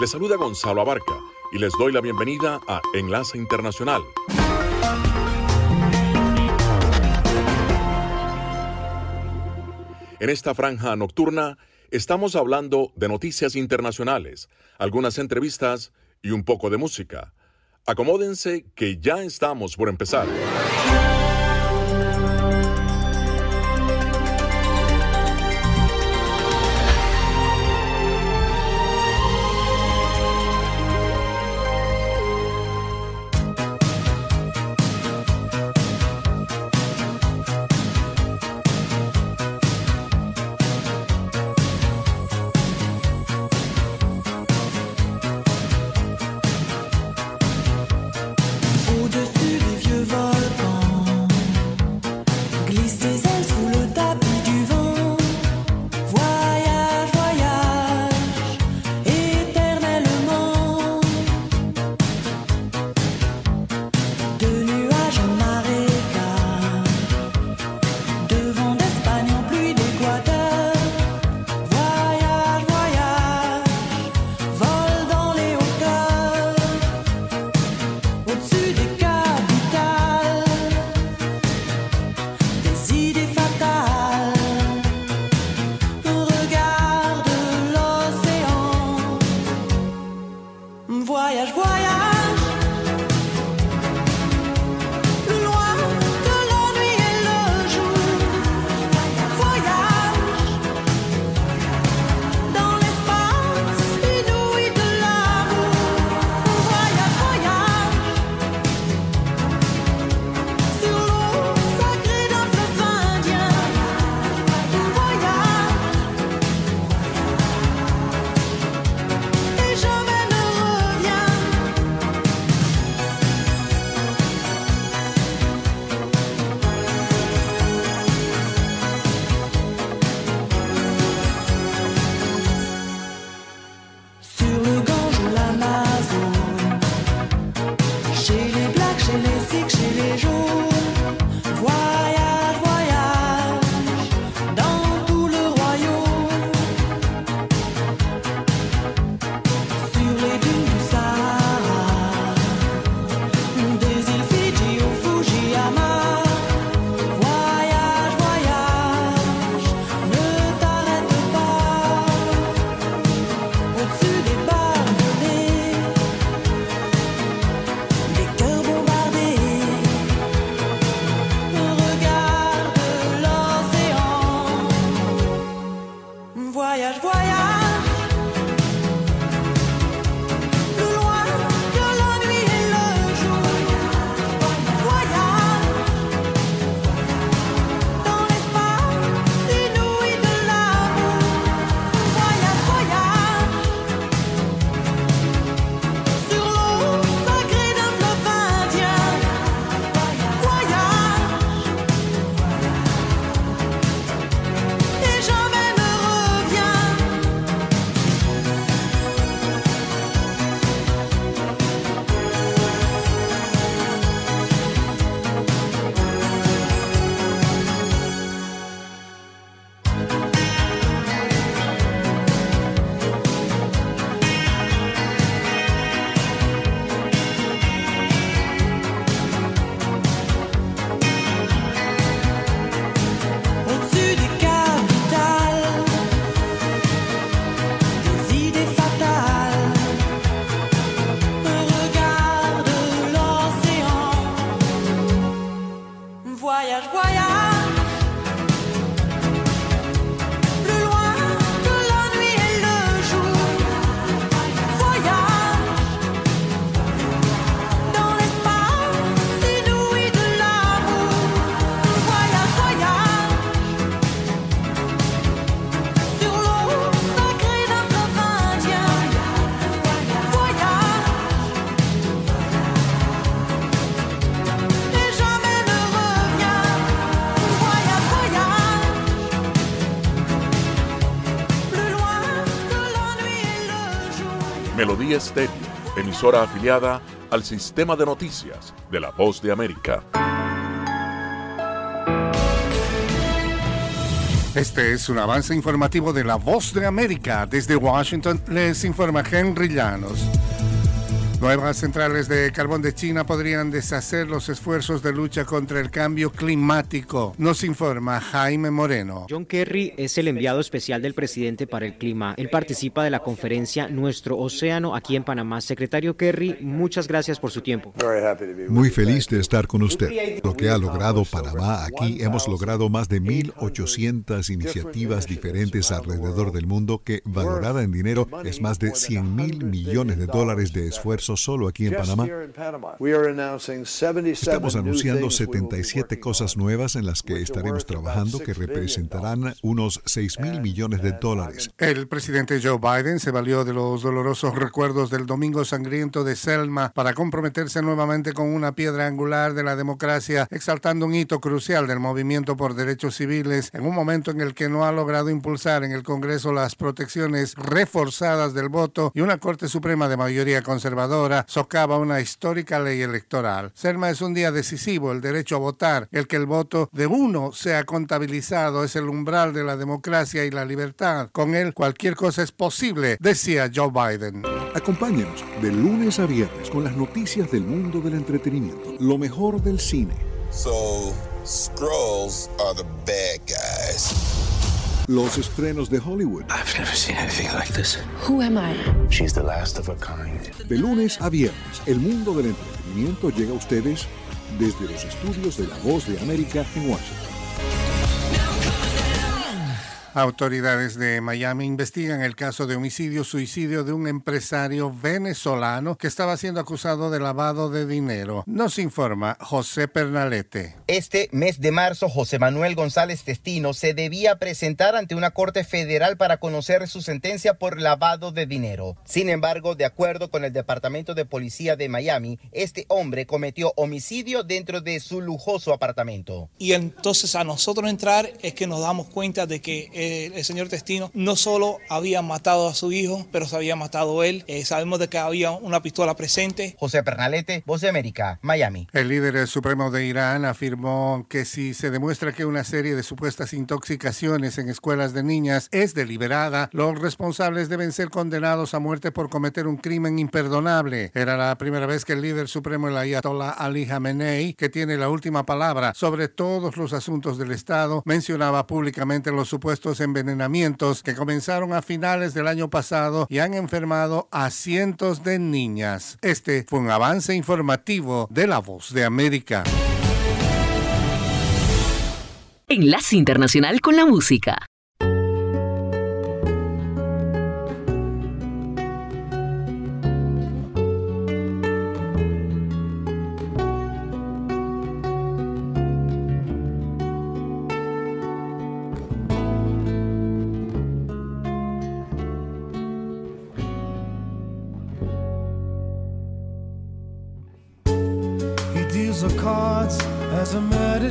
Les saluda Gonzalo Abarca y les doy la bienvenida a Enlace Internacional. En esta franja nocturna estamos hablando de noticias internacionales, algunas entrevistas y un poco de música. Acomódense que ya estamos por empezar. Estéreo, emisora afiliada al sistema de noticias de la Voz de América. Este es un avance informativo de La Voz de América. Desde Washington les informa Henry Llanos. Nuevas centrales de carbón de China podrían deshacer los esfuerzos de lucha contra el cambio climático, nos informa Jaime Moreno. John Kerry es el enviado especial del presidente para el clima. Él participa de la conferencia Nuestro Océano aquí en Panamá. Secretario Kerry, muchas gracias por su tiempo. Muy feliz de estar con usted. Lo que ha logrado Panamá aquí, hemos logrado más de 1.800 iniciativas diferentes alrededor del mundo que, valorada en dinero, es más de 100 mil millones de dólares de esfuerzo solo aquí en Panamá. Estamos anunciando 77 cosas nuevas en las que estaremos trabajando que representarán unos 6 mil millones de dólares. El presidente Joe Biden se valió de los dolorosos recuerdos del domingo sangriento de Selma para comprometerse nuevamente con una piedra angular de la democracia, exaltando un hito crucial del movimiento por derechos civiles en un momento en el que no ha logrado impulsar en el Congreso las protecciones reforzadas del voto y una Corte Suprema de mayoría conservadora socava una histórica ley electoral. Selma es un día decisivo, el derecho a votar, el que el voto de uno sea contabilizado es el umbral de la democracia y la libertad. Con él cualquier cosa es posible, decía Joe Biden. Acompáñenos de lunes a viernes con las noticias del mundo del entretenimiento, lo mejor del cine. So, scrolls are the bad guys los estrenos de Hollywood. I've never seen anything like this. Who am I? She's the last of a kind. De lunes a viernes, el mundo del entretenimiento llega a ustedes desde los estudios de La Voz de América en Washington. Autoridades de Miami investigan el caso de homicidio-suicidio de un empresario venezolano que estaba siendo acusado de lavado de dinero. Nos informa José Pernalete. Este mes de marzo, José Manuel González Testino se debía presentar ante una corte federal para conocer su sentencia por lavado de dinero. Sin embargo, de acuerdo con el Departamento de Policía de Miami, este hombre cometió homicidio dentro de su lujoso apartamento. Y entonces a nosotros entrar es que nos damos cuenta de que eh, el señor Testino no solo había matado a su hijo, pero se había matado él. Eh, sabemos de que había una pistola presente. José Pernalete, Voz de América, Miami. El líder supremo de Irán afirmó que si se demuestra que una serie de supuestas intoxicaciones en escuelas de niñas es deliberada, los responsables deben ser condenados a muerte por cometer un crimen imperdonable. Era la primera vez que el líder supremo, el Ayatollah Ali Khamenei, que tiene la última palabra sobre todos los asuntos del Estado, mencionaba públicamente los supuestos envenenamientos que comenzaron a finales del año pasado y han enfermado a cientos de niñas. Este fue un avance informativo de La Voz de América. Enlace Internacional con la Música.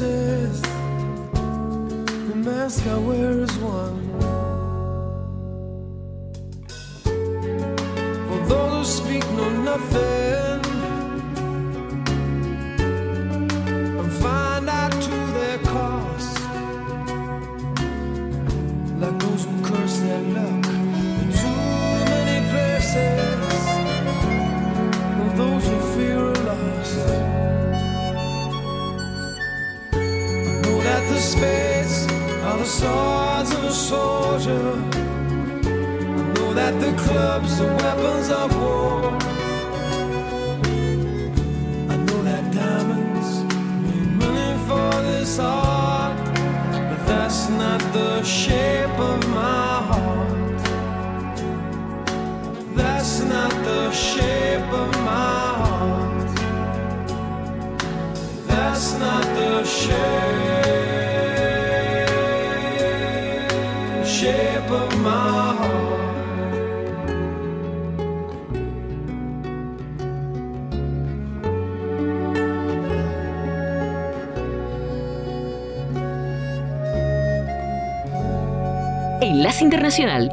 The mask I wear is one.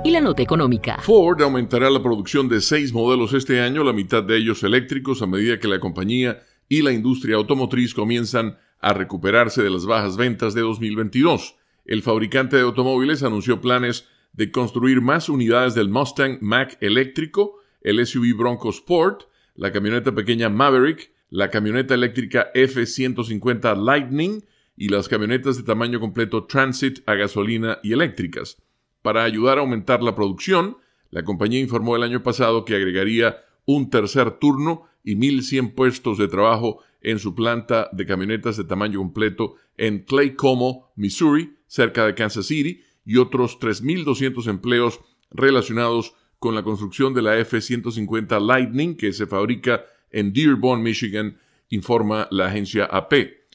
Y la Nota Económica. Ford aumentará la producción de seis modelos este año, la mitad de ellos eléctricos, a medida que la compañía y la industria automotriz comienzan a recuperarse de las bajas ventas de 2022. El fabricante de automóviles anunció planes de construir más unidades del Mustang Mach eléctrico, el SUV Bronco Sport, la camioneta pequeña Maverick, la camioneta eléctrica F-150 Lightning y las camionetas de tamaño completo Transit a gasolina y eléctricas. Para ayudar a aumentar la producción, la compañía informó el año pasado que agregaría un tercer turno y 1.100 puestos de trabajo en su planta de camionetas de tamaño completo en Clay Como, Missouri, cerca de Kansas City, y otros 3.200 empleos relacionados con la construcción de la F-150 Lightning que se fabrica en Dearborn, Michigan, informa la agencia AP.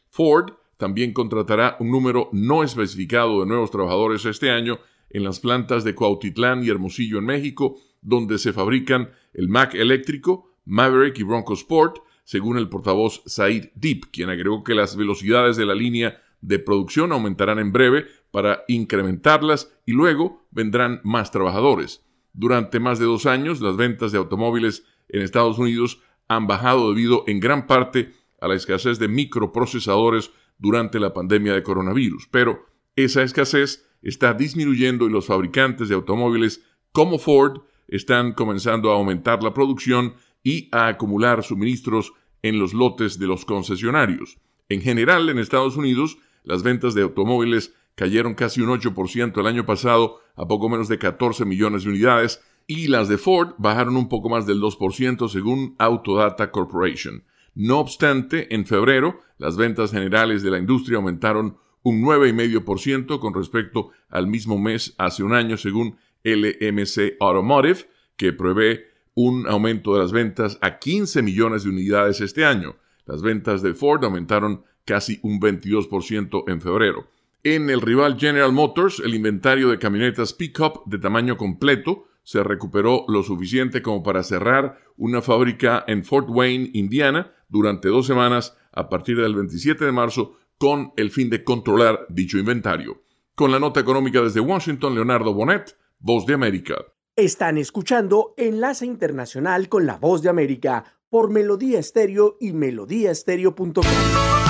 Ford también contratará un número no especificado de nuevos trabajadores este año en las plantas de Cuautitlán y Hermosillo en México, donde se fabrican el Mac eléctrico, Maverick y Bronco Sport, según el portavoz Said Deep, quien agregó que las velocidades de la línea de producción aumentarán en breve para incrementarlas y luego vendrán más trabajadores. Durante más de dos años, las ventas de automóviles en Estados Unidos han bajado debido en gran parte a la escasez de microprocesadores durante la pandemia de coronavirus, pero esa escasez está disminuyendo y los fabricantes de automóviles como Ford están comenzando a aumentar la producción y a acumular suministros en los lotes de los concesionarios. En general, en Estados Unidos, las ventas de automóviles cayeron casi un 8% el año pasado a poco menos de 14 millones de unidades y las de Ford bajaron un poco más del 2% según Autodata Corporation. No obstante, en febrero, las ventas generales de la industria aumentaron un 9,5% con respecto al mismo mes hace un año, según LMC Automotive, que prevé un aumento de las ventas a 15 millones de unidades este año. Las ventas de Ford aumentaron casi un 22% en febrero. En el rival General Motors, el inventario de camionetas pickup de tamaño completo se recuperó lo suficiente como para cerrar una fábrica en Fort Wayne, Indiana, durante dos semanas a partir del 27 de marzo con el fin de controlar dicho inventario. Con la nota económica desde Washington, Leonardo Bonet, Voz de América. Están escuchando Enlace Internacional con la Voz de América por Melodía Estéreo y melodíaestéreo.com.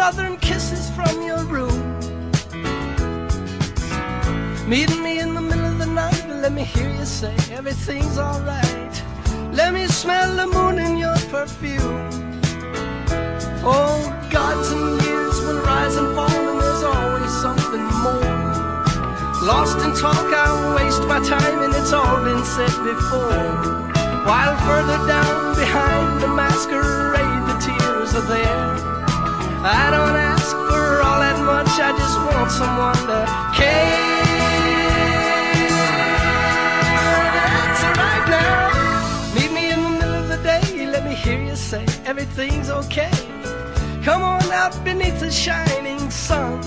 southern kisses from your room. Meet me in the middle of the night, let me hear you say everything's alright. Let me smell the moon in your perfume. Oh, gods and years will rise and fall, and there's always something more. Lost in talk, I waste my time, and it's all been said before. While further down behind the masquerade, the tears are there. I don't ask for all that much, I just want someone to care. That's right now. Meet me in the middle of the day, let me hear you say everything's okay. Come on out beneath the shining sun.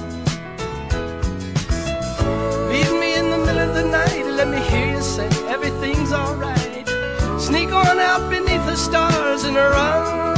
Meet me in the middle of the night, let me hear you say everything's alright. Sneak on out beneath the stars and run.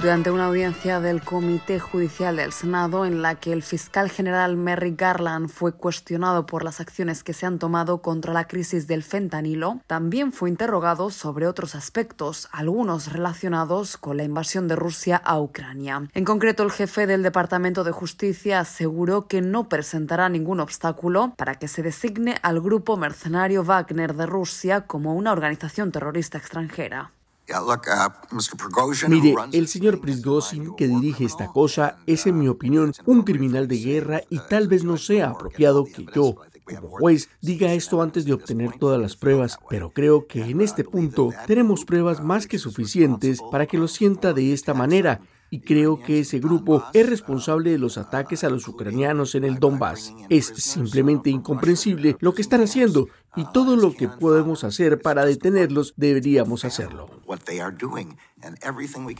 Durante una audiencia del Comité Judicial del Senado en la que el fiscal general Merrick Garland fue cuestionado por las acciones que se han tomado contra la crisis del fentanilo, también fue interrogado sobre otros aspectos, algunos relacionados con la invasión de Rusia a Ucrania. En concreto, el jefe del Departamento de Justicia aseguró que no presentará ningún obstáculo para que se designe al grupo mercenario Wagner de Rusia como una organización terrorista extranjera. Mire, el señor Prigozhin que dirige esta cosa es, en mi opinión, un criminal de guerra y tal vez no sea apropiado que yo, como juez, diga esto antes de obtener todas las pruebas, pero creo que en este punto tenemos pruebas más que suficientes para que lo sienta de esta manera y creo que ese grupo es responsable de los ataques a los ucranianos en el Donbass. Es simplemente incomprensible lo que están haciendo y todo lo que podemos hacer para detenerlos deberíamos hacerlo.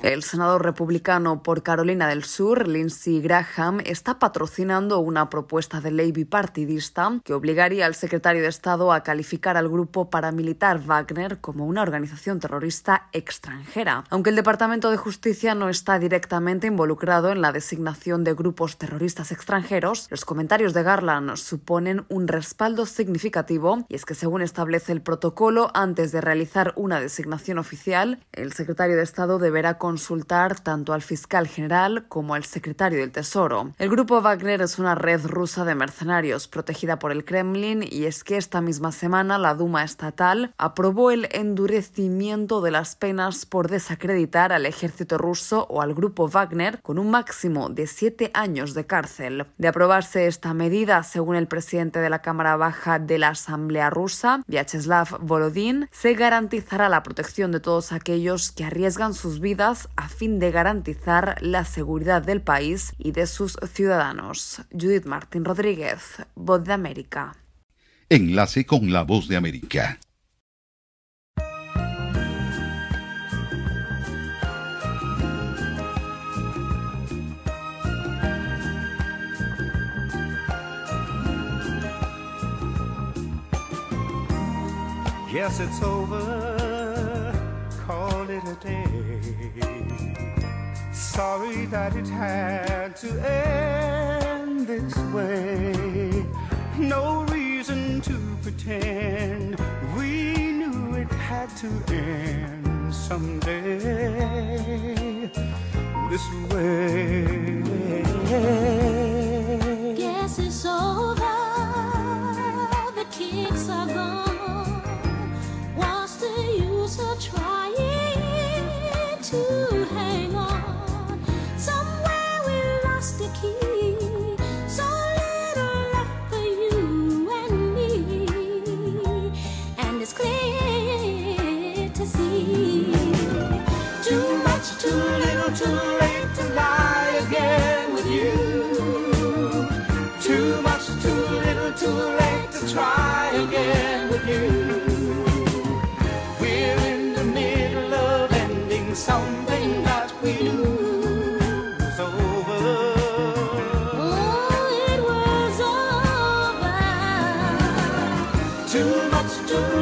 El senador republicano por Carolina del Sur, Lindsey Graham, está patrocinando una propuesta de ley bipartidista que obligaría al secretario de Estado a calificar al grupo paramilitar Wagner como una organización terrorista extranjera. Aunque el Departamento de Justicia no está directamente involucrado en la designación de grupos terroristas extranjeros, los comentarios de Garland suponen un respaldo significativo y es que según establece el protocolo, antes de realizar una designación oficial, el secretario de Estado deberá consultar tanto al fiscal general como al secretario del Tesoro. El grupo Wagner es una red rusa de mercenarios protegida por el Kremlin y es que esta misma semana la Duma estatal aprobó el endurecimiento de las penas por desacreditar al ejército ruso o al grupo Wagner con un máximo de siete años de cárcel. De aprobarse esta medida, según el presidente de la Cámara Baja de la Asamblea rusa, Vyacheslav Volodin, se garantizará la protección de todos aquellos que arriesgan sus vidas a fin de garantizar la seguridad del país y de sus ciudadanos. Judith Martín Rodríguez, Voz de América. Enlace con la Voz de América. Yes, it's over. Sorry that it had to end this way. No reason to pretend we knew it had to end someday. This way. Guess it's over. Too much, too little,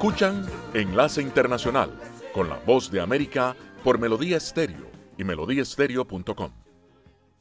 Escuchan Enlace Internacional con la voz de América por Melodía Estéreo y melodíaestéreo.com.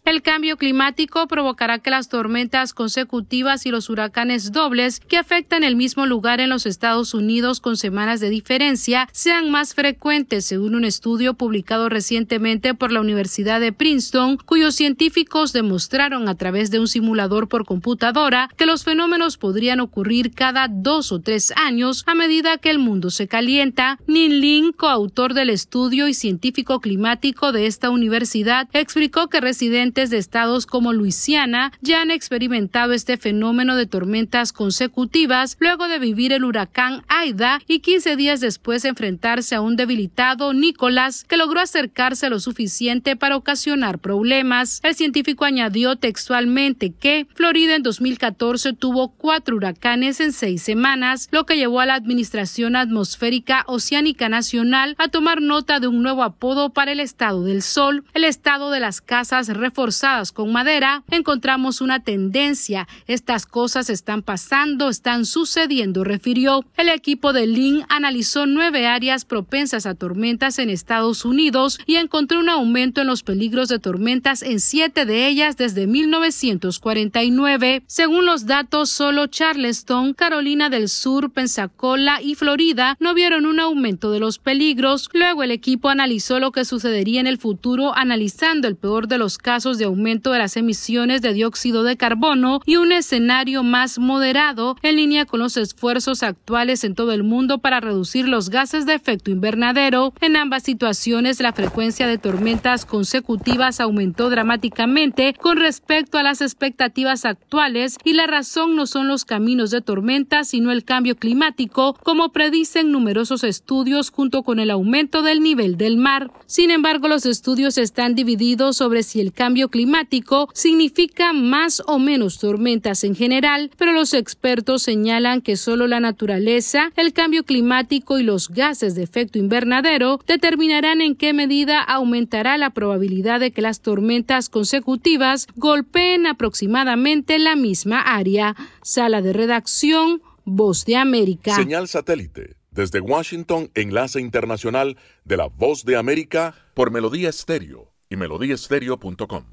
El cambio climático provocará que las tormentas consecutivas y los huracanes dobles que afectan el mismo lugar en los Estados Unidos con semanas de diferencia sean más frecuentes, según un estudio publicado recientemente por la Universidad de Princeton, cuyos científicos demostraron a través de un simulador por computadora que los fenómenos podrían ocurrir cada dos o tres años a medida que el mundo se calienta. Nin Lin, coautor del estudio y científico climático de esta universidad, explicó que residentes de estados como Luisiana ya han experimentado este fenómeno de tormentas consecutivas luego de vivir el huracán Aida y 15 días después enfrentarse a un debilitado Nicolás que logró acercarse lo suficiente para ocasionar problemas. El científico añadió textualmente que Florida en 2014 tuvo cuatro huracanes en seis semanas, lo que llevó a la Administración Atmosférica Oceánica Nacional a tomar nota de un nuevo apodo para el estado del sol, el estado de las casas reformadas reforzadas con madera, encontramos una tendencia. Estas cosas están pasando, están sucediendo, refirió. El equipo de Lynn analizó nueve áreas propensas a tormentas en Estados Unidos y encontró un aumento en los peligros de tormentas en siete de ellas desde 1949. Según los datos, solo Charleston, Carolina del Sur, Pensacola y Florida no vieron un aumento de los peligros. Luego el equipo analizó lo que sucedería en el futuro analizando el peor de los casos de aumento de las emisiones de dióxido de carbono y un escenario más moderado en línea con los esfuerzos actuales en todo el mundo para reducir los gases de efecto invernadero. En ambas situaciones, la frecuencia de tormentas consecutivas aumentó dramáticamente con respecto a las expectativas actuales y la razón no son los caminos de tormenta, sino el cambio climático, como predicen numerosos estudios junto con el aumento del nivel del mar. Sin embargo, los estudios están divididos sobre si el cambio climático significa más o menos tormentas en general, pero los expertos señalan que solo la naturaleza, el cambio climático y los gases de efecto invernadero determinarán en qué medida aumentará la probabilidad de que las tormentas consecutivas golpeen aproximadamente la misma área. Sala de redacción, Voz de América. Señal satélite. Desde Washington, enlace internacional de la Voz de América por Melodía Estéreo y melodíaestéreo.com.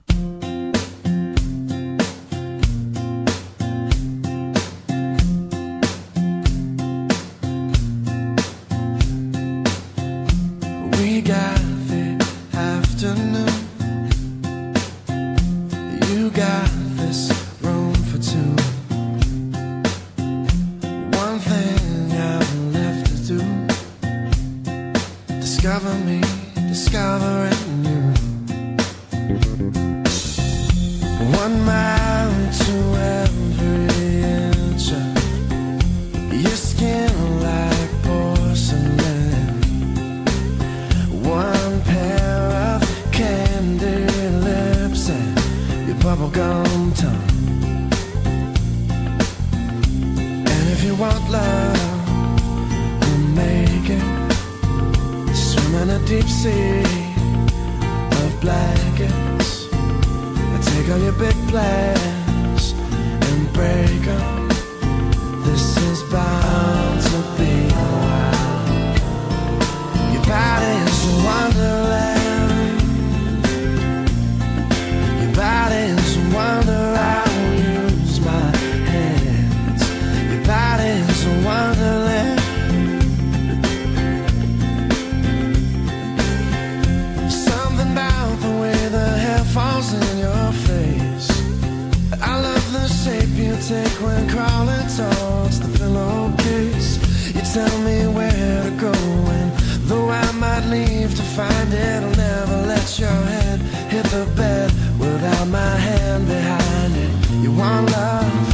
take when crawling towards the pillowcase. You tell me where to go, and though I might leave to find it, I'll never let your head hit the bed without my hand behind it. You want love?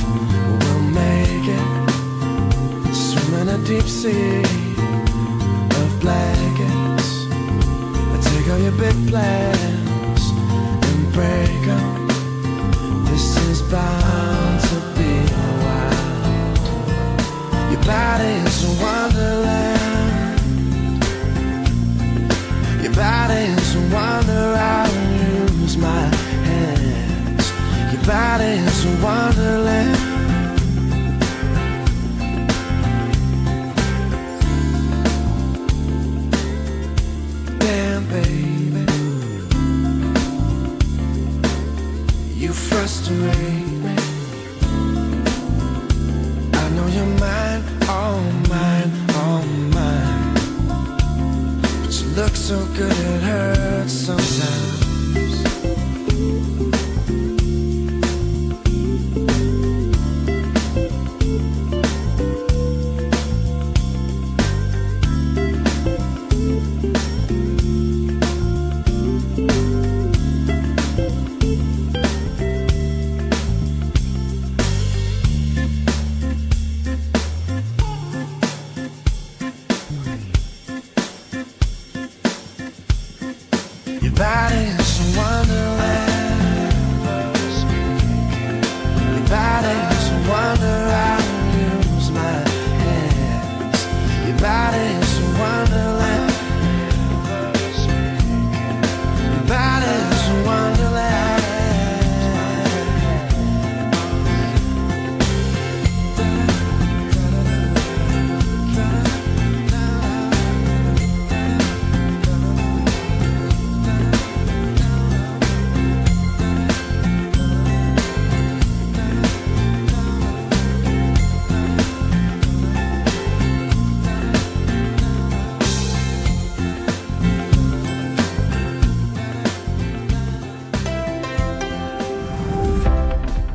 We'll make it. Swim in a deep sea of blankets. I take all your big plans and break them. This is bound body's a wonderland. Your body's a wonder. I will use my hands. Your body's a wonderland. Damn, baby. You frustrate so good, it hurts sometimes.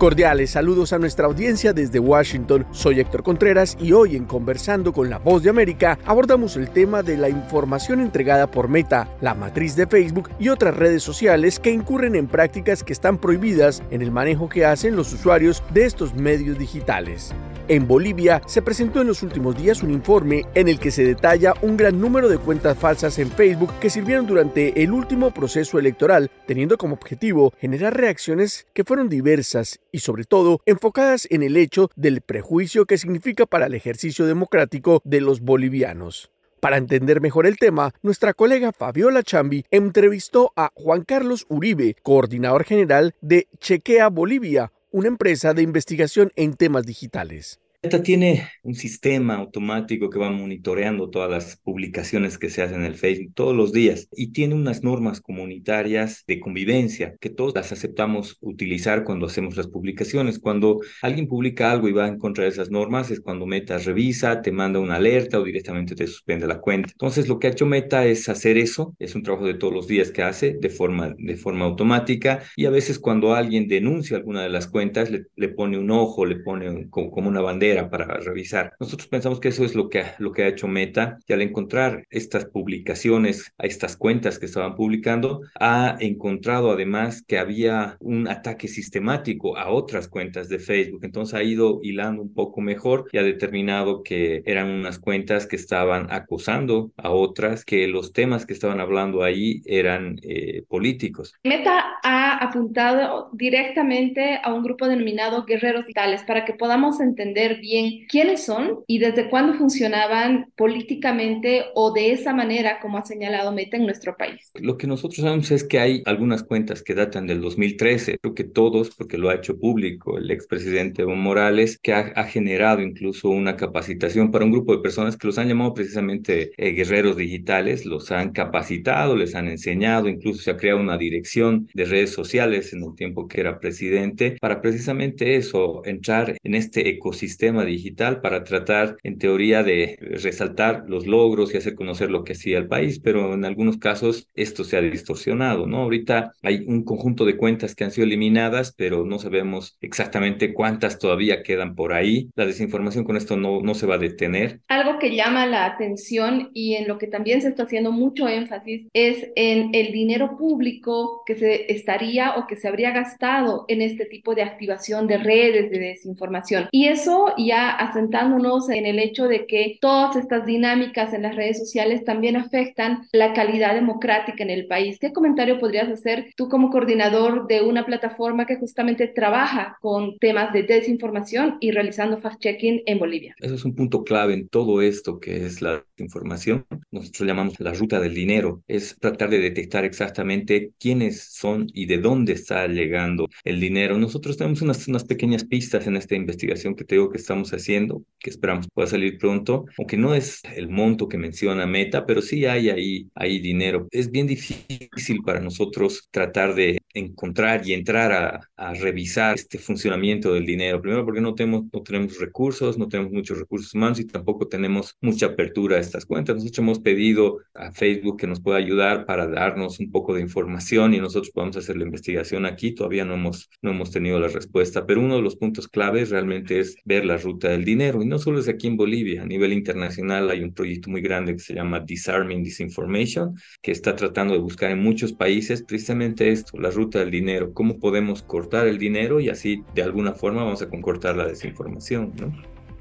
Cordiales saludos a nuestra audiencia desde Washington. Soy Héctor Contreras y hoy en Conversando con la Voz de América abordamos el tema de la información entregada por Meta, la matriz de Facebook y otras redes sociales que incurren en prácticas que están prohibidas en el manejo que hacen los usuarios de estos medios digitales. En Bolivia se presentó en los últimos días un informe en el que se detalla un gran número de cuentas falsas en Facebook que sirvieron durante el último proceso electoral, teniendo como objetivo generar reacciones que fueron diversas sobre todo enfocadas en el hecho del prejuicio que significa para el ejercicio democrático de los bolivianos. Para entender mejor el tema, nuestra colega Fabiola Chambi entrevistó a Juan Carlos Uribe, coordinador general de Chequea Bolivia, una empresa de investigación en temas digitales. Meta tiene un sistema automático que va monitoreando todas las publicaciones que se hacen en el Facebook todos los días y tiene unas normas comunitarias de convivencia que todos las aceptamos utilizar cuando hacemos las publicaciones. Cuando alguien publica algo y va en contra de esas normas es cuando Meta revisa, te manda una alerta o directamente te suspende la cuenta. Entonces lo que ha hecho Meta es hacer eso, es un trabajo de todos los días que hace de forma, de forma automática y a veces cuando alguien denuncia alguna de las cuentas le, le pone un ojo, le pone como, como una bandera para revisar. Nosotros pensamos que eso es lo que, lo que ha hecho Meta y al encontrar estas publicaciones, a estas cuentas que estaban publicando, ha encontrado además que había un ataque sistemático a otras cuentas de Facebook. Entonces ha ido hilando un poco mejor y ha determinado que eran unas cuentas que estaban acusando a otras, que los temas que estaban hablando ahí eran eh, políticos. Meta ha apuntado directamente a un grupo denominado guerreros digitales para que podamos entender bien quiénes son y desde cuándo funcionaban políticamente o de esa manera como ha señalado Meta en nuestro país. Lo que nosotros sabemos es que hay algunas cuentas que datan del 2013, creo que todos, porque lo ha hecho público el expresidente Evo Morales, que ha, ha, generado incluso una capacitación para un grupo de personas que los han llamado precisamente eh, guerreros digitales, los han capacitado, les han enseñado, incluso se ha creado una dirección de redes sociales en el tiempo que era presidente, para precisamente eso, entrar en este ecosistema digital para tratar, en teoría, de resaltar los logros y hacer conocer lo que hacía el país, pero en algunos casos esto se ha distorsionado, ¿no? Ahorita hay un conjunto de cuentas que han sido eliminadas, pero no sabemos exactamente cuántas todavía quedan por ahí. La desinformación con esto no, no se va a detener. Algo que llama la atención y en lo que también se está haciendo mucho énfasis es en el dinero público que se estaría o que se habría gastado en este tipo de activación de redes de desinformación. Y eso ya asentándonos en el hecho de que todas estas dinámicas en las redes sociales también afectan la calidad democrática en el país. ¿Qué comentario podrías hacer tú como coordinador de una plataforma que justamente trabaja con temas de desinformación y realizando fact-checking en Bolivia? Eso es un punto clave en todo esto que es la información. Nosotros llamamos la ruta del dinero. Es tratar de detectar exactamente quiénes son y de dónde está llegando el dinero. Nosotros tenemos unas, unas pequeñas pistas en esta investigación que te digo que estamos haciendo, que esperamos pueda salir pronto, aunque no es el monto que menciona Meta, pero sí hay ahí, ahí dinero. Es bien difícil para nosotros tratar de encontrar y entrar a, a, revisar este funcionamiento del dinero. Primero porque no tenemos, no tenemos recursos, no tenemos muchos recursos humanos y tampoco tenemos mucha apertura a estas cuentas. Nosotros hemos pedido a Facebook que nos pueda ayudar para darnos un poco de información y nosotros podamos hacer la investigación aquí. Todavía no hemos, no hemos tenido la respuesta, pero uno de los puntos claves realmente es ver la ruta del dinero. Y no solo es aquí en Bolivia, a nivel internacional hay un proyecto muy grande que se llama Disarming Disinformation, que está tratando de buscar en muchos países precisamente esto, la ruta del dinero, cómo podemos cortar el dinero y así de alguna forma vamos a concortar la desinformación, ¿no?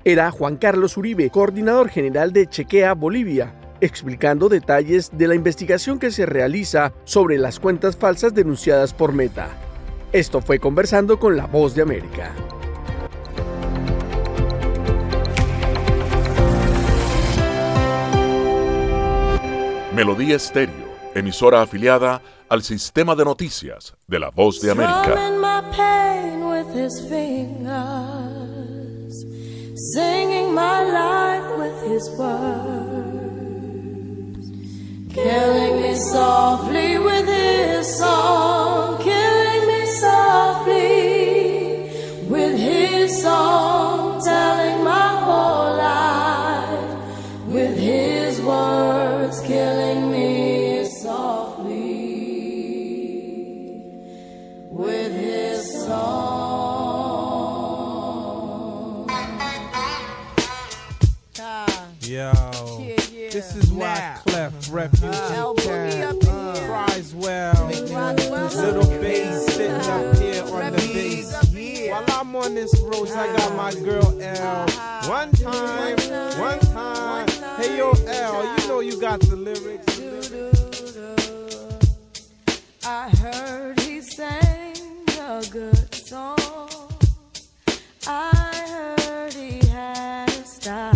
Era Juan Carlos Uribe, coordinador general de Chequea Bolivia, explicando detalles de la investigación que se realiza sobre las cuentas falsas denunciadas por Meta. Esto fue conversando con La Voz de América. Melodía Estéreo, emisora afiliada al sistema de noticias de la Voz de América. Singing my L uh-huh. Boogie up in here. Roswell. Little bass sitting up uh-huh. here on the bass. While I'm on this road, I got my uh-huh. girl L. One time, one time. Hey yo, L, you know you got the lyrics. I heard he sang a good song. I heard he had a style.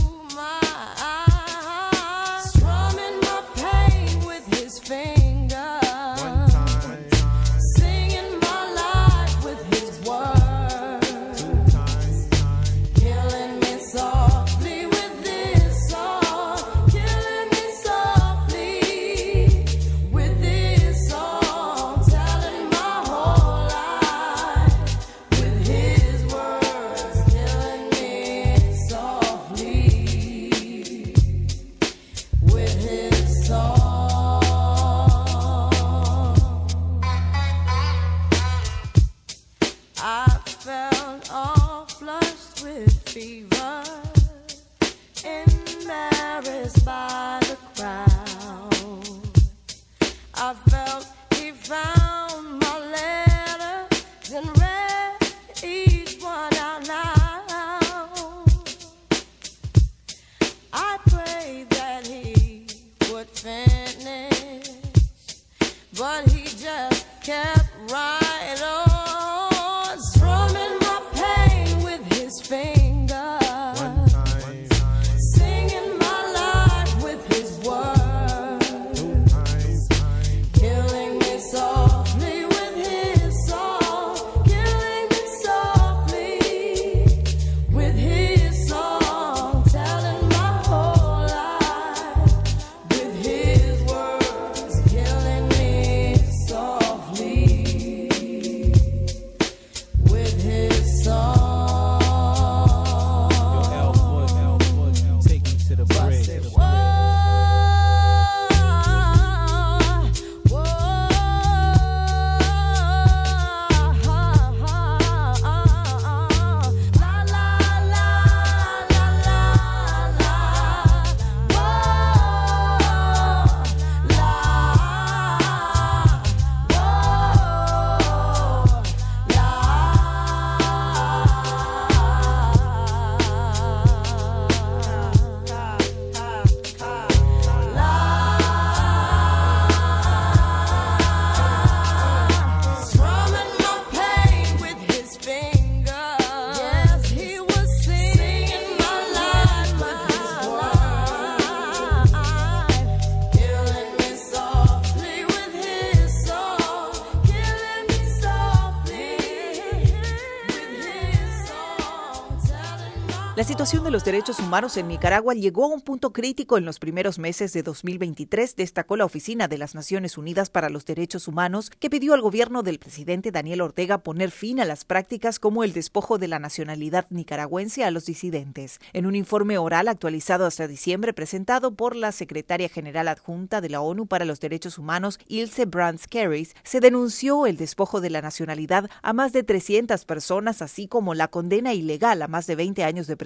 La situación de los derechos humanos en Nicaragua llegó a un punto crítico en los primeros meses de 2023, destacó la Oficina de las Naciones Unidas para los Derechos Humanos, que pidió al gobierno del presidente Daniel Ortega poner fin a las prácticas como el despojo de la nacionalidad nicaragüense a los disidentes. En un informe oral actualizado hasta diciembre presentado por la secretaria general adjunta de la ONU para los Derechos Humanos, Ilse Brands Kerris, se denunció el despojo de la nacionalidad a más de 300 personas, así como la condena ilegal a más de 20 años de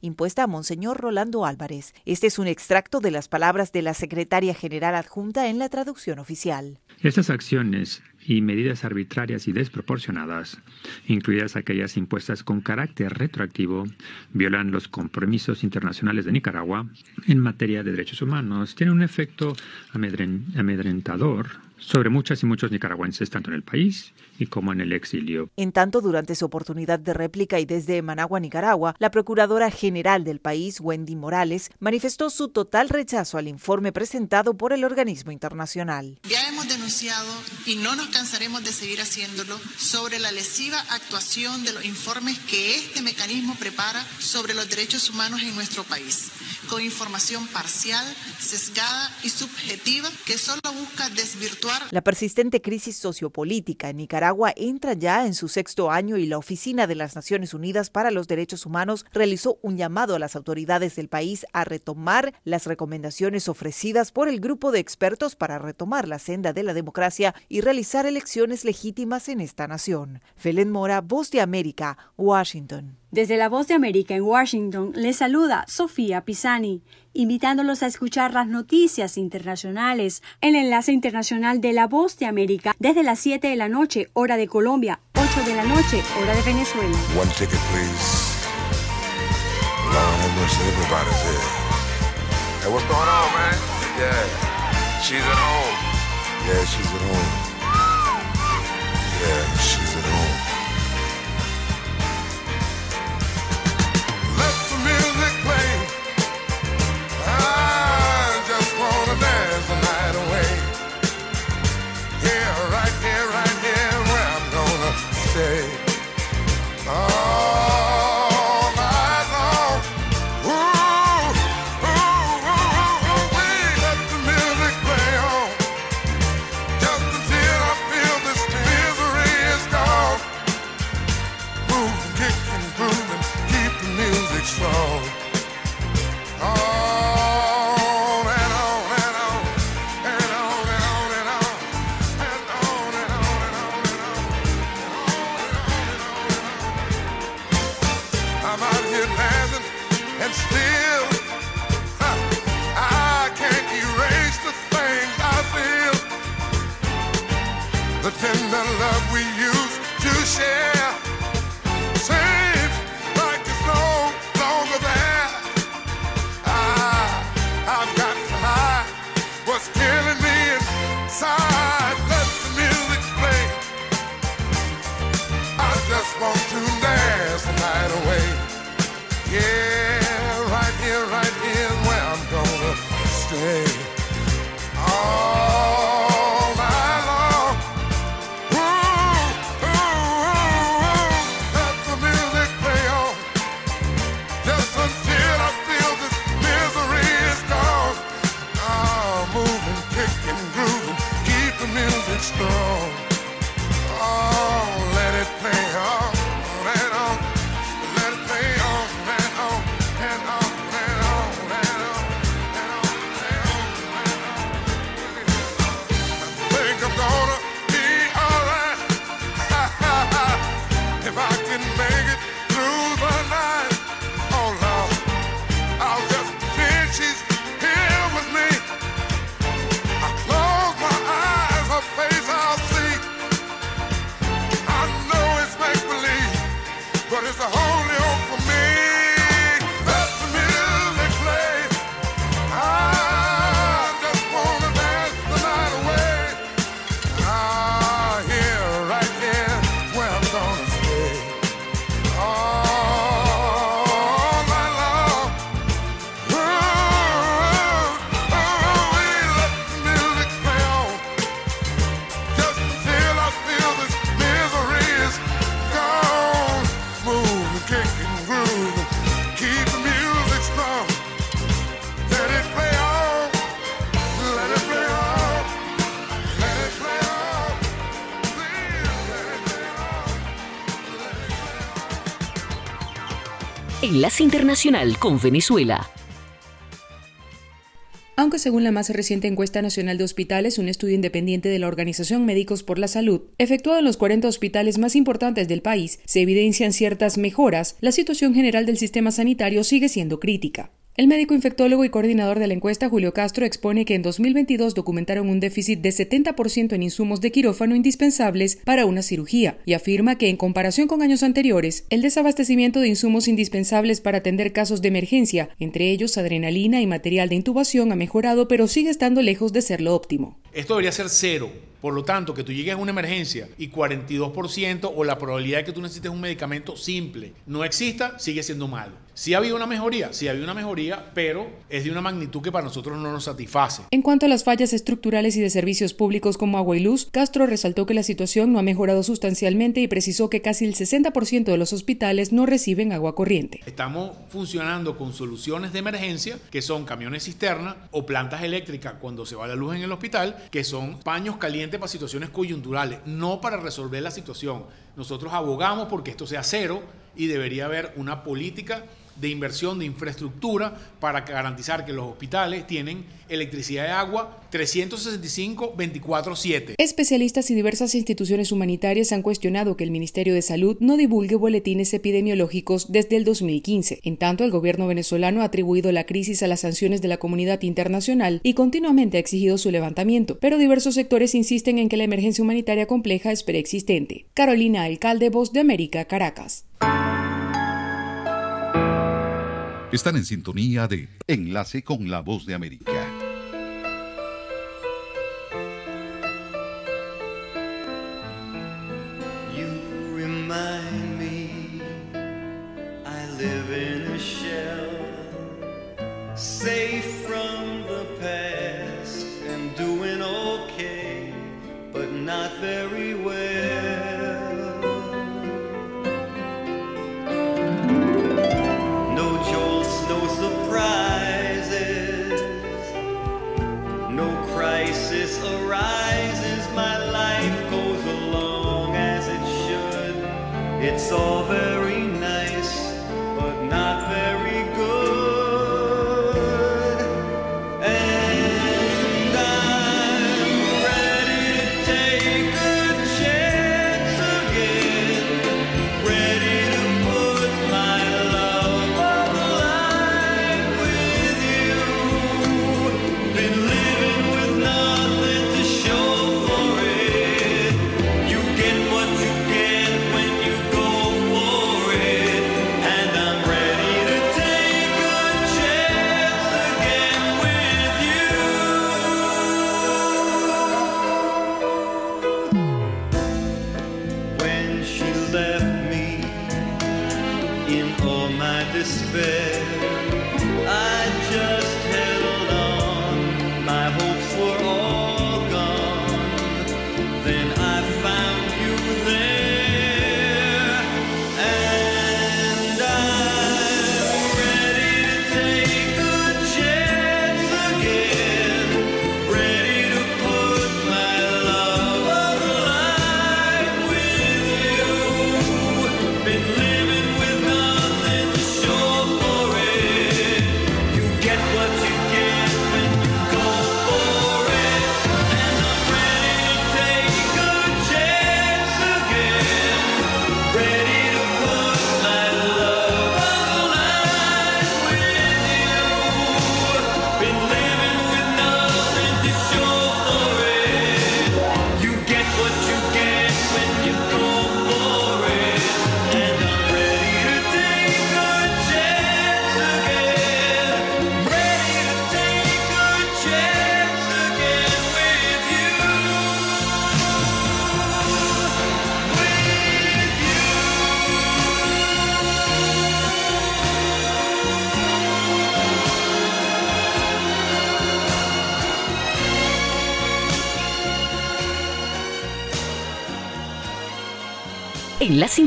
impuesta a Monseñor Rolando Álvarez. Este es un extracto de las palabras de la secretaria general adjunta en la traducción oficial. Estas acciones y medidas arbitrarias y desproporcionadas, incluidas aquellas impuestas con carácter retroactivo, violan los compromisos internacionales de Nicaragua en materia de derechos humanos, tienen un efecto amedren- amedrentador sobre muchas y muchos nicaragüenses, tanto en el país y como en el exilio. En tanto, durante su oportunidad de réplica y desde Managua, Nicaragua, la Procuradora General del país, Wendy Morales, manifestó su total rechazo al informe presentado por el organismo internacional. Ya hemos denunciado y no nos cansaremos de seguir haciéndolo sobre la lesiva actuación de los informes que este mecanismo prepara sobre los derechos humanos en nuestro país, con información parcial, sesgada y subjetiva que solo busca desvirtuar. La persistente crisis sociopolítica en Nicaragua entra ya en su sexto año y la Oficina de las Naciones Unidas para los Derechos Humanos realizó un llamado a las autoridades del país a retomar las recomendaciones ofrecidas por el grupo de expertos para retomar la senda de la democracia y realizar elecciones legítimas en esta nación. Felen Mora, Voz de América, Washington. Desde la Voz de América en Washington les saluda Sofía Pisani, invitándolos a escuchar las noticias internacionales, el enlace internacional de la Voz de América desde las 7 de la noche, hora de Colombia, 8 de la noche, hora de Venezuela. One ticket, please. Lord mercy, everybody's here. Hey, what's going on, man? Yeah, she's at home. Yeah, she's at home. Yeah, she's Right. Enlace Internacional con Venezuela. Aunque según la más reciente encuesta nacional de hospitales, un estudio independiente de la Organización Médicos por la Salud, efectuado en los 40 hospitales más importantes del país, se evidencian ciertas mejoras, la situación general del sistema sanitario sigue siendo crítica. El médico infectólogo y coordinador de la encuesta, Julio Castro, expone que en 2022 documentaron un déficit de 70% en insumos de quirófano indispensables para una cirugía y afirma que en comparación con años anteriores, el desabastecimiento de insumos indispensables para atender casos de emergencia, entre ellos adrenalina y material de intubación, ha mejorado pero sigue estando lejos de ser lo óptimo. Esto debería ser cero. Por lo tanto, que tú llegues a una emergencia y 42% o la probabilidad de que tú necesites un medicamento simple no exista, sigue siendo malo. Sí ha habido una mejoría, sí ha habido una mejoría, pero es de una magnitud que para nosotros no nos satisface. En cuanto a las fallas estructurales y de servicios públicos como agua y luz, Castro resaltó que la situación no ha mejorado sustancialmente y precisó que casi el 60% de los hospitales no reciben agua corriente. Estamos funcionando con soluciones de emergencia, que son camiones cisterna o plantas eléctricas cuando se va la luz en el hospital, que son paños calientes para situaciones coyunturales, no para resolver la situación. Nosotros abogamos porque esto sea cero y debería haber una política de inversión de infraestructura para garantizar que los hospitales tienen electricidad y agua 365 24/7. Especialistas y diversas instituciones humanitarias han cuestionado que el Ministerio de Salud no divulgue boletines epidemiológicos desde el 2015. En tanto, el gobierno venezolano ha atribuido la crisis a las sanciones de la comunidad internacional y continuamente ha exigido su levantamiento, pero diversos sectores insisten en que la emergencia humanitaria compleja es preexistente. Carolina Alcalde, Voz de América, Caracas. Están en sintonía de Enlace con la Voz de América. Very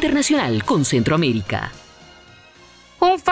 Internacional con Centroamérica.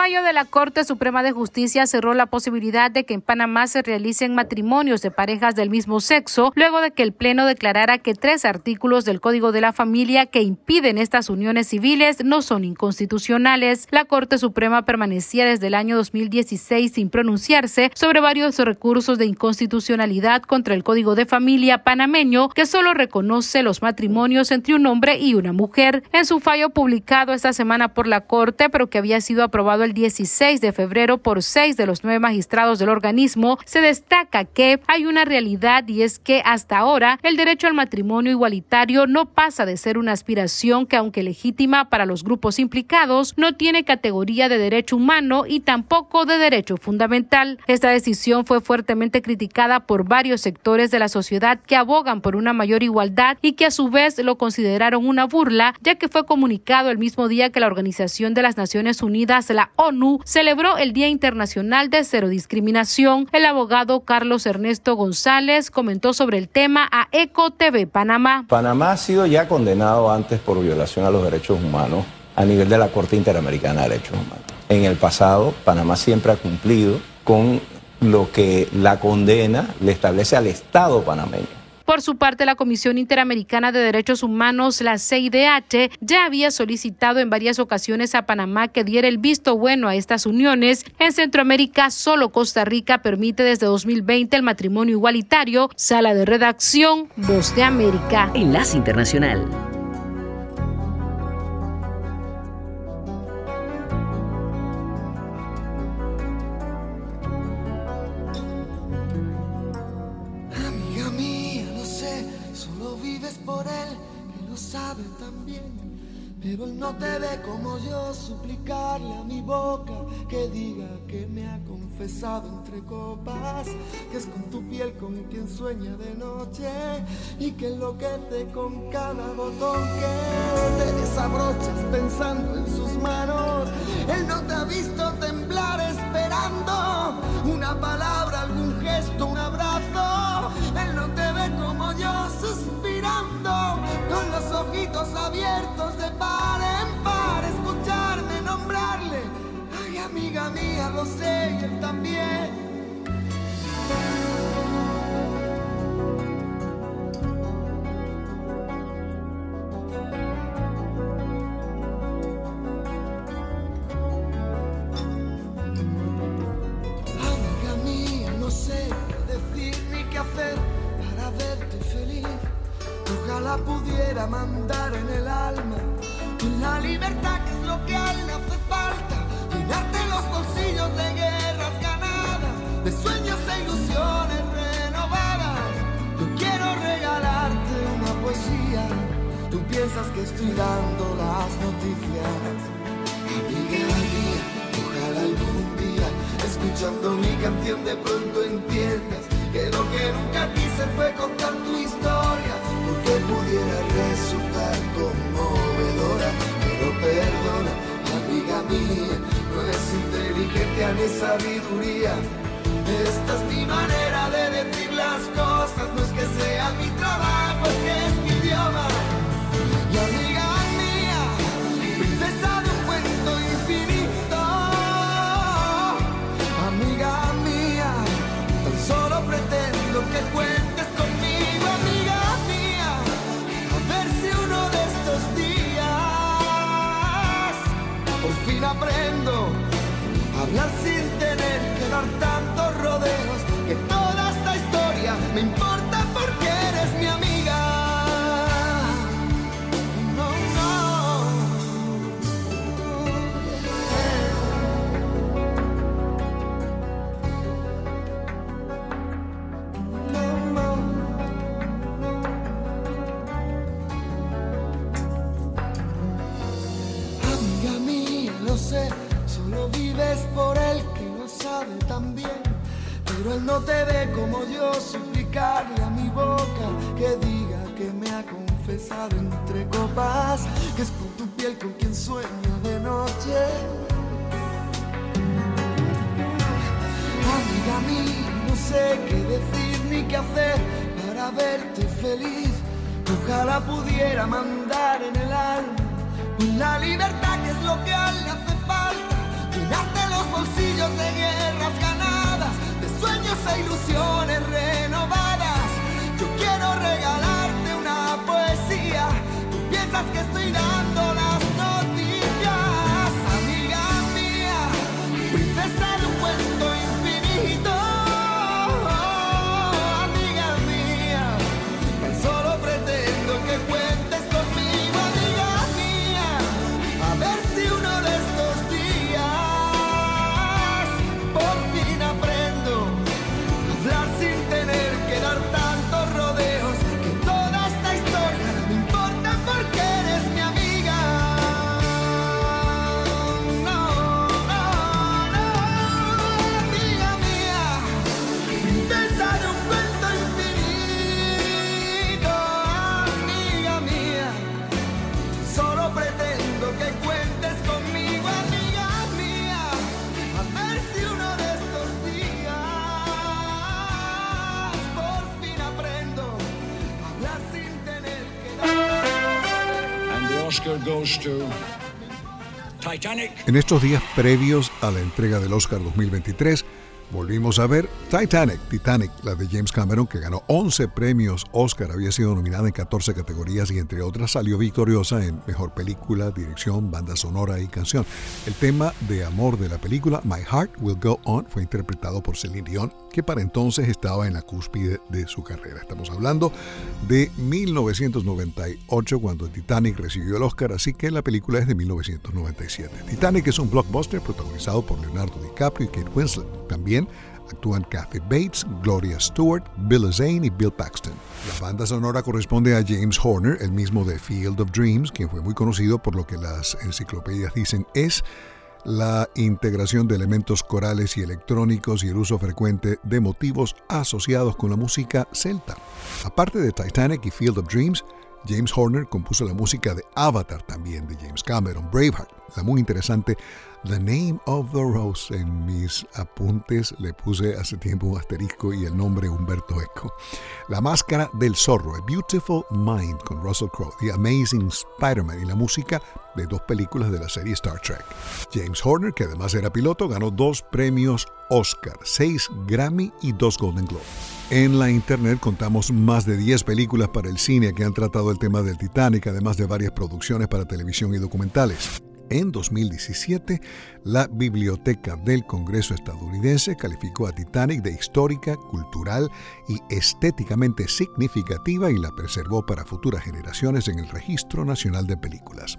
Fallo de la Corte Suprema de Justicia cerró la posibilidad de que en Panamá se realicen matrimonios de parejas del mismo sexo, luego de que el Pleno declarara que tres artículos del Código de la Familia que impiden estas uniones civiles no son inconstitucionales. La Corte Suprema permanecía desde el año 2016 sin pronunciarse sobre varios recursos de inconstitucionalidad contra el Código de Familia panameño que solo reconoce los matrimonios entre un hombre y una mujer. En su fallo publicado esta semana por la Corte, pero que había sido aprobado el 16 de febrero por seis de los nueve magistrados del organismo, se destaca que hay una realidad y es que hasta ahora el derecho al matrimonio igualitario no pasa de ser una aspiración que aunque legítima para los grupos implicados, no tiene categoría de derecho humano y tampoco de derecho fundamental. Esta decisión fue fuertemente criticada por varios sectores de la sociedad que abogan por una mayor igualdad y que a su vez lo consideraron una burla, ya que fue comunicado el mismo día que la Organización de las Naciones Unidas la ONU celebró el Día Internacional de Cero Discriminación. El abogado Carlos Ernesto González comentó sobre el tema a Eco TV Panamá. Panamá ha sido ya condenado antes por violación a los derechos humanos a nivel de la Corte Interamericana de Derechos Humanos. En el pasado, Panamá siempre ha cumplido con lo que la condena le establece al Estado panameño. Por su parte, la Comisión Interamericana de Derechos Humanos, la CIDH, ya había solicitado en varias ocasiones a Panamá que diera el visto bueno a estas uniones. En Centroamérica, solo Costa Rica permite desde 2020 el matrimonio igualitario. Sala de redacción, Voz de América. Enlace Internacional. Sabe. Pero él no te ve como yo, suplicarle a mi boca que diga que me ha confesado entre copas, que es con tu piel con quien sueña de noche y que enloquece con cada botón que te desabrochas pensando en sus manos. Él no te ha visto temblar esperando una palabra, algún gesto, un abrazo. Él no te ve como yo suspirando con los ojitos abiertos de escucharme nombrarle. Ay, amiga mía, lo sé él también. Amiga mía, no sé qué decir ni qué hacer para verte feliz. Ojalá pudiera mandar en el alma la libertad que es lo que a él hace falta. Llenarte los bolsillos de guerras ganadas, de sueños e ilusiones renovadas. Yo quiero regalarte una poesía. Tú piensas que estoy dando las noticias. Amiga mía, ojalá algún día, escuchando mi canción, de pronto entiendas que lo que nunca quise fue contar tu historia, porque pudiera resultar conmovedora. Perdona, amiga mía, no es inteligencia ni sabiduría. Esta es mi manera de decir las cosas, no es que sea mi trabajo, es que es mi a hablar sin no te ve como yo, suplicarle a mi boca que diga que me ha confesado entre copas, que es con tu piel con quien sueño de noche. Amiga mía, no sé qué decir ni qué hacer para verte feliz. Ojalá pudiera mandar en el alma la libertad que es lo que a le hace falta. Llenarte los bolsillos de guerras sueños ilusiones renovadas. Yo quiero regalarte una poesía. Tú piensas que estoy dando las En estos días previos a la entrega del Oscar 2023, Volvimos a ver Titanic, Titanic, la de James Cameron, que ganó 11 premios Oscar, había sido nominada en 14 categorías y entre otras salió victoriosa en Mejor Película, Dirección, Banda Sonora y Canción. El tema de amor de la película, My Heart Will Go On, fue interpretado por Celine Dion, que para entonces estaba en la cúspide de su carrera. Estamos hablando de 1998, cuando Titanic recibió el Oscar, así que la película es de 1997. Titanic es un blockbuster protagonizado por Leonardo DiCaprio y Kate Winslet. También actúan Kathy Bates, Gloria Stewart, Bill Zane y Bill Paxton. La banda sonora corresponde a James Horner, el mismo de Field of Dreams, quien fue muy conocido por lo que las enciclopedias dicen es la integración de elementos corales y electrónicos y el uso frecuente de motivos asociados con la música celta. Aparte de Titanic y Field of Dreams, James Horner compuso la música de Avatar también de James Cameron, Braveheart, la muy interesante The Name of the Rose. En mis apuntes le puse hace tiempo un asterisco y el nombre Humberto Eco. La Máscara del Zorro, A Beautiful Mind con Russell Crowe, The Amazing Spider-Man y la música de dos películas de la serie Star Trek. James Horner, que además era piloto, ganó dos premios Oscar, seis Grammy y dos Golden Globe. En la internet contamos más de 10 películas para el cine que han tratado el tema del Titanic, además de varias producciones para televisión y documentales. En 2017, la Biblioteca del Congreso estadounidense calificó a Titanic de histórica, cultural y estéticamente significativa y la preservó para futuras generaciones en el Registro Nacional de Películas.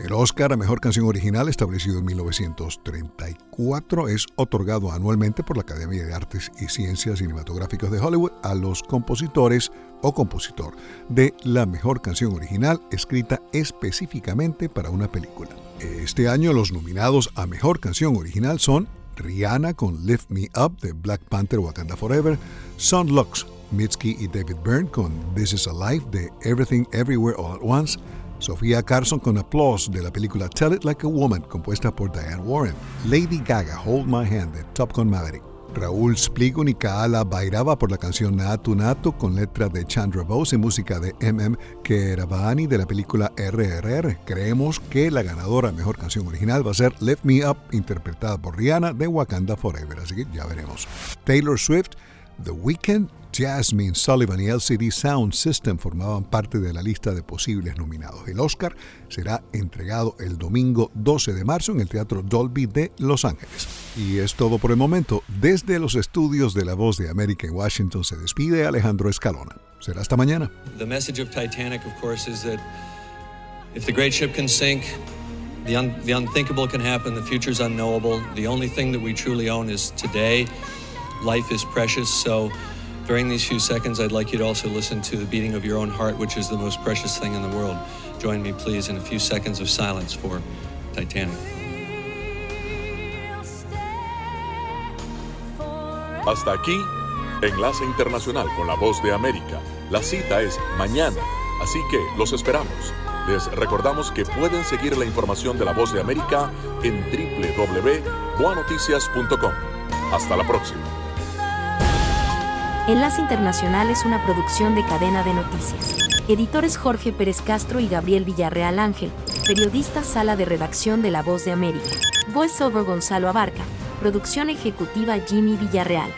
El Oscar a Mejor Canción Original, establecido en 1934, es otorgado anualmente por la Academia de Artes y Ciencias Cinematográficas de Hollywood a los compositores o compositor de la mejor canción original escrita específicamente para una película. Este año los nominados a Mejor Canción Original son Rihanna con Lift Me Up de Black Panther Wakanda Forever, Son Lux, Mitski y David Byrne con This Is a Life de Everything Everywhere All at Once, Sofía Carson con Applause de la película Tell It Like a Woman, compuesta por Diane Warren. Lady Gaga, Hold My Hand de Top Gun Maverick. Raúl Spligun y Kaala Bairaba por la canción Natu Natu con letra de Chandra Bose y música de MM Keravani de la película RRR. Creemos que la ganadora mejor canción original va a ser Lift Me Up, interpretada por Rihanna de Wakanda Forever, así que ya veremos. Taylor Swift, The Weeknd, Jasmine Sullivan y LCD Sound System formaban parte de la lista de posibles nominados. El Oscar será entregado el domingo 12 de marzo en el Teatro Dolby de Los Ángeles. Y es todo por el momento. Desde los estudios de La Voz de América en Washington se despide Alejandro Escalona. Será hasta mañana. The message of Titanic, of course, is that if the great ship can sink, the, un- the unthinkable can happen, the future's unknowable. The only thing that we truly own is today. Life is precious, so during these few seconds, I'd like you to also listen to the beating of your own heart, which is the most precious thing in the world. Join me, please, in a few seconds of silence for Titanic. Hasta aquí, Enlace Internacional con la Voz de América. La cita es mañana, así que los esperamos. Les recordamos que pueden seguir la información de la Voz de América en www.boanoticias.com. Hasta la próxima. Enlace Internacional es una producción de cadena de noticias. Editores Jorge Pérez Castro y Gabriel Villarreal Ángel. Periodista Sala de Redacción de La Voz de América. Voice over Gonzalo Abarca. Producción ejecutiva Jimmy Villarreal.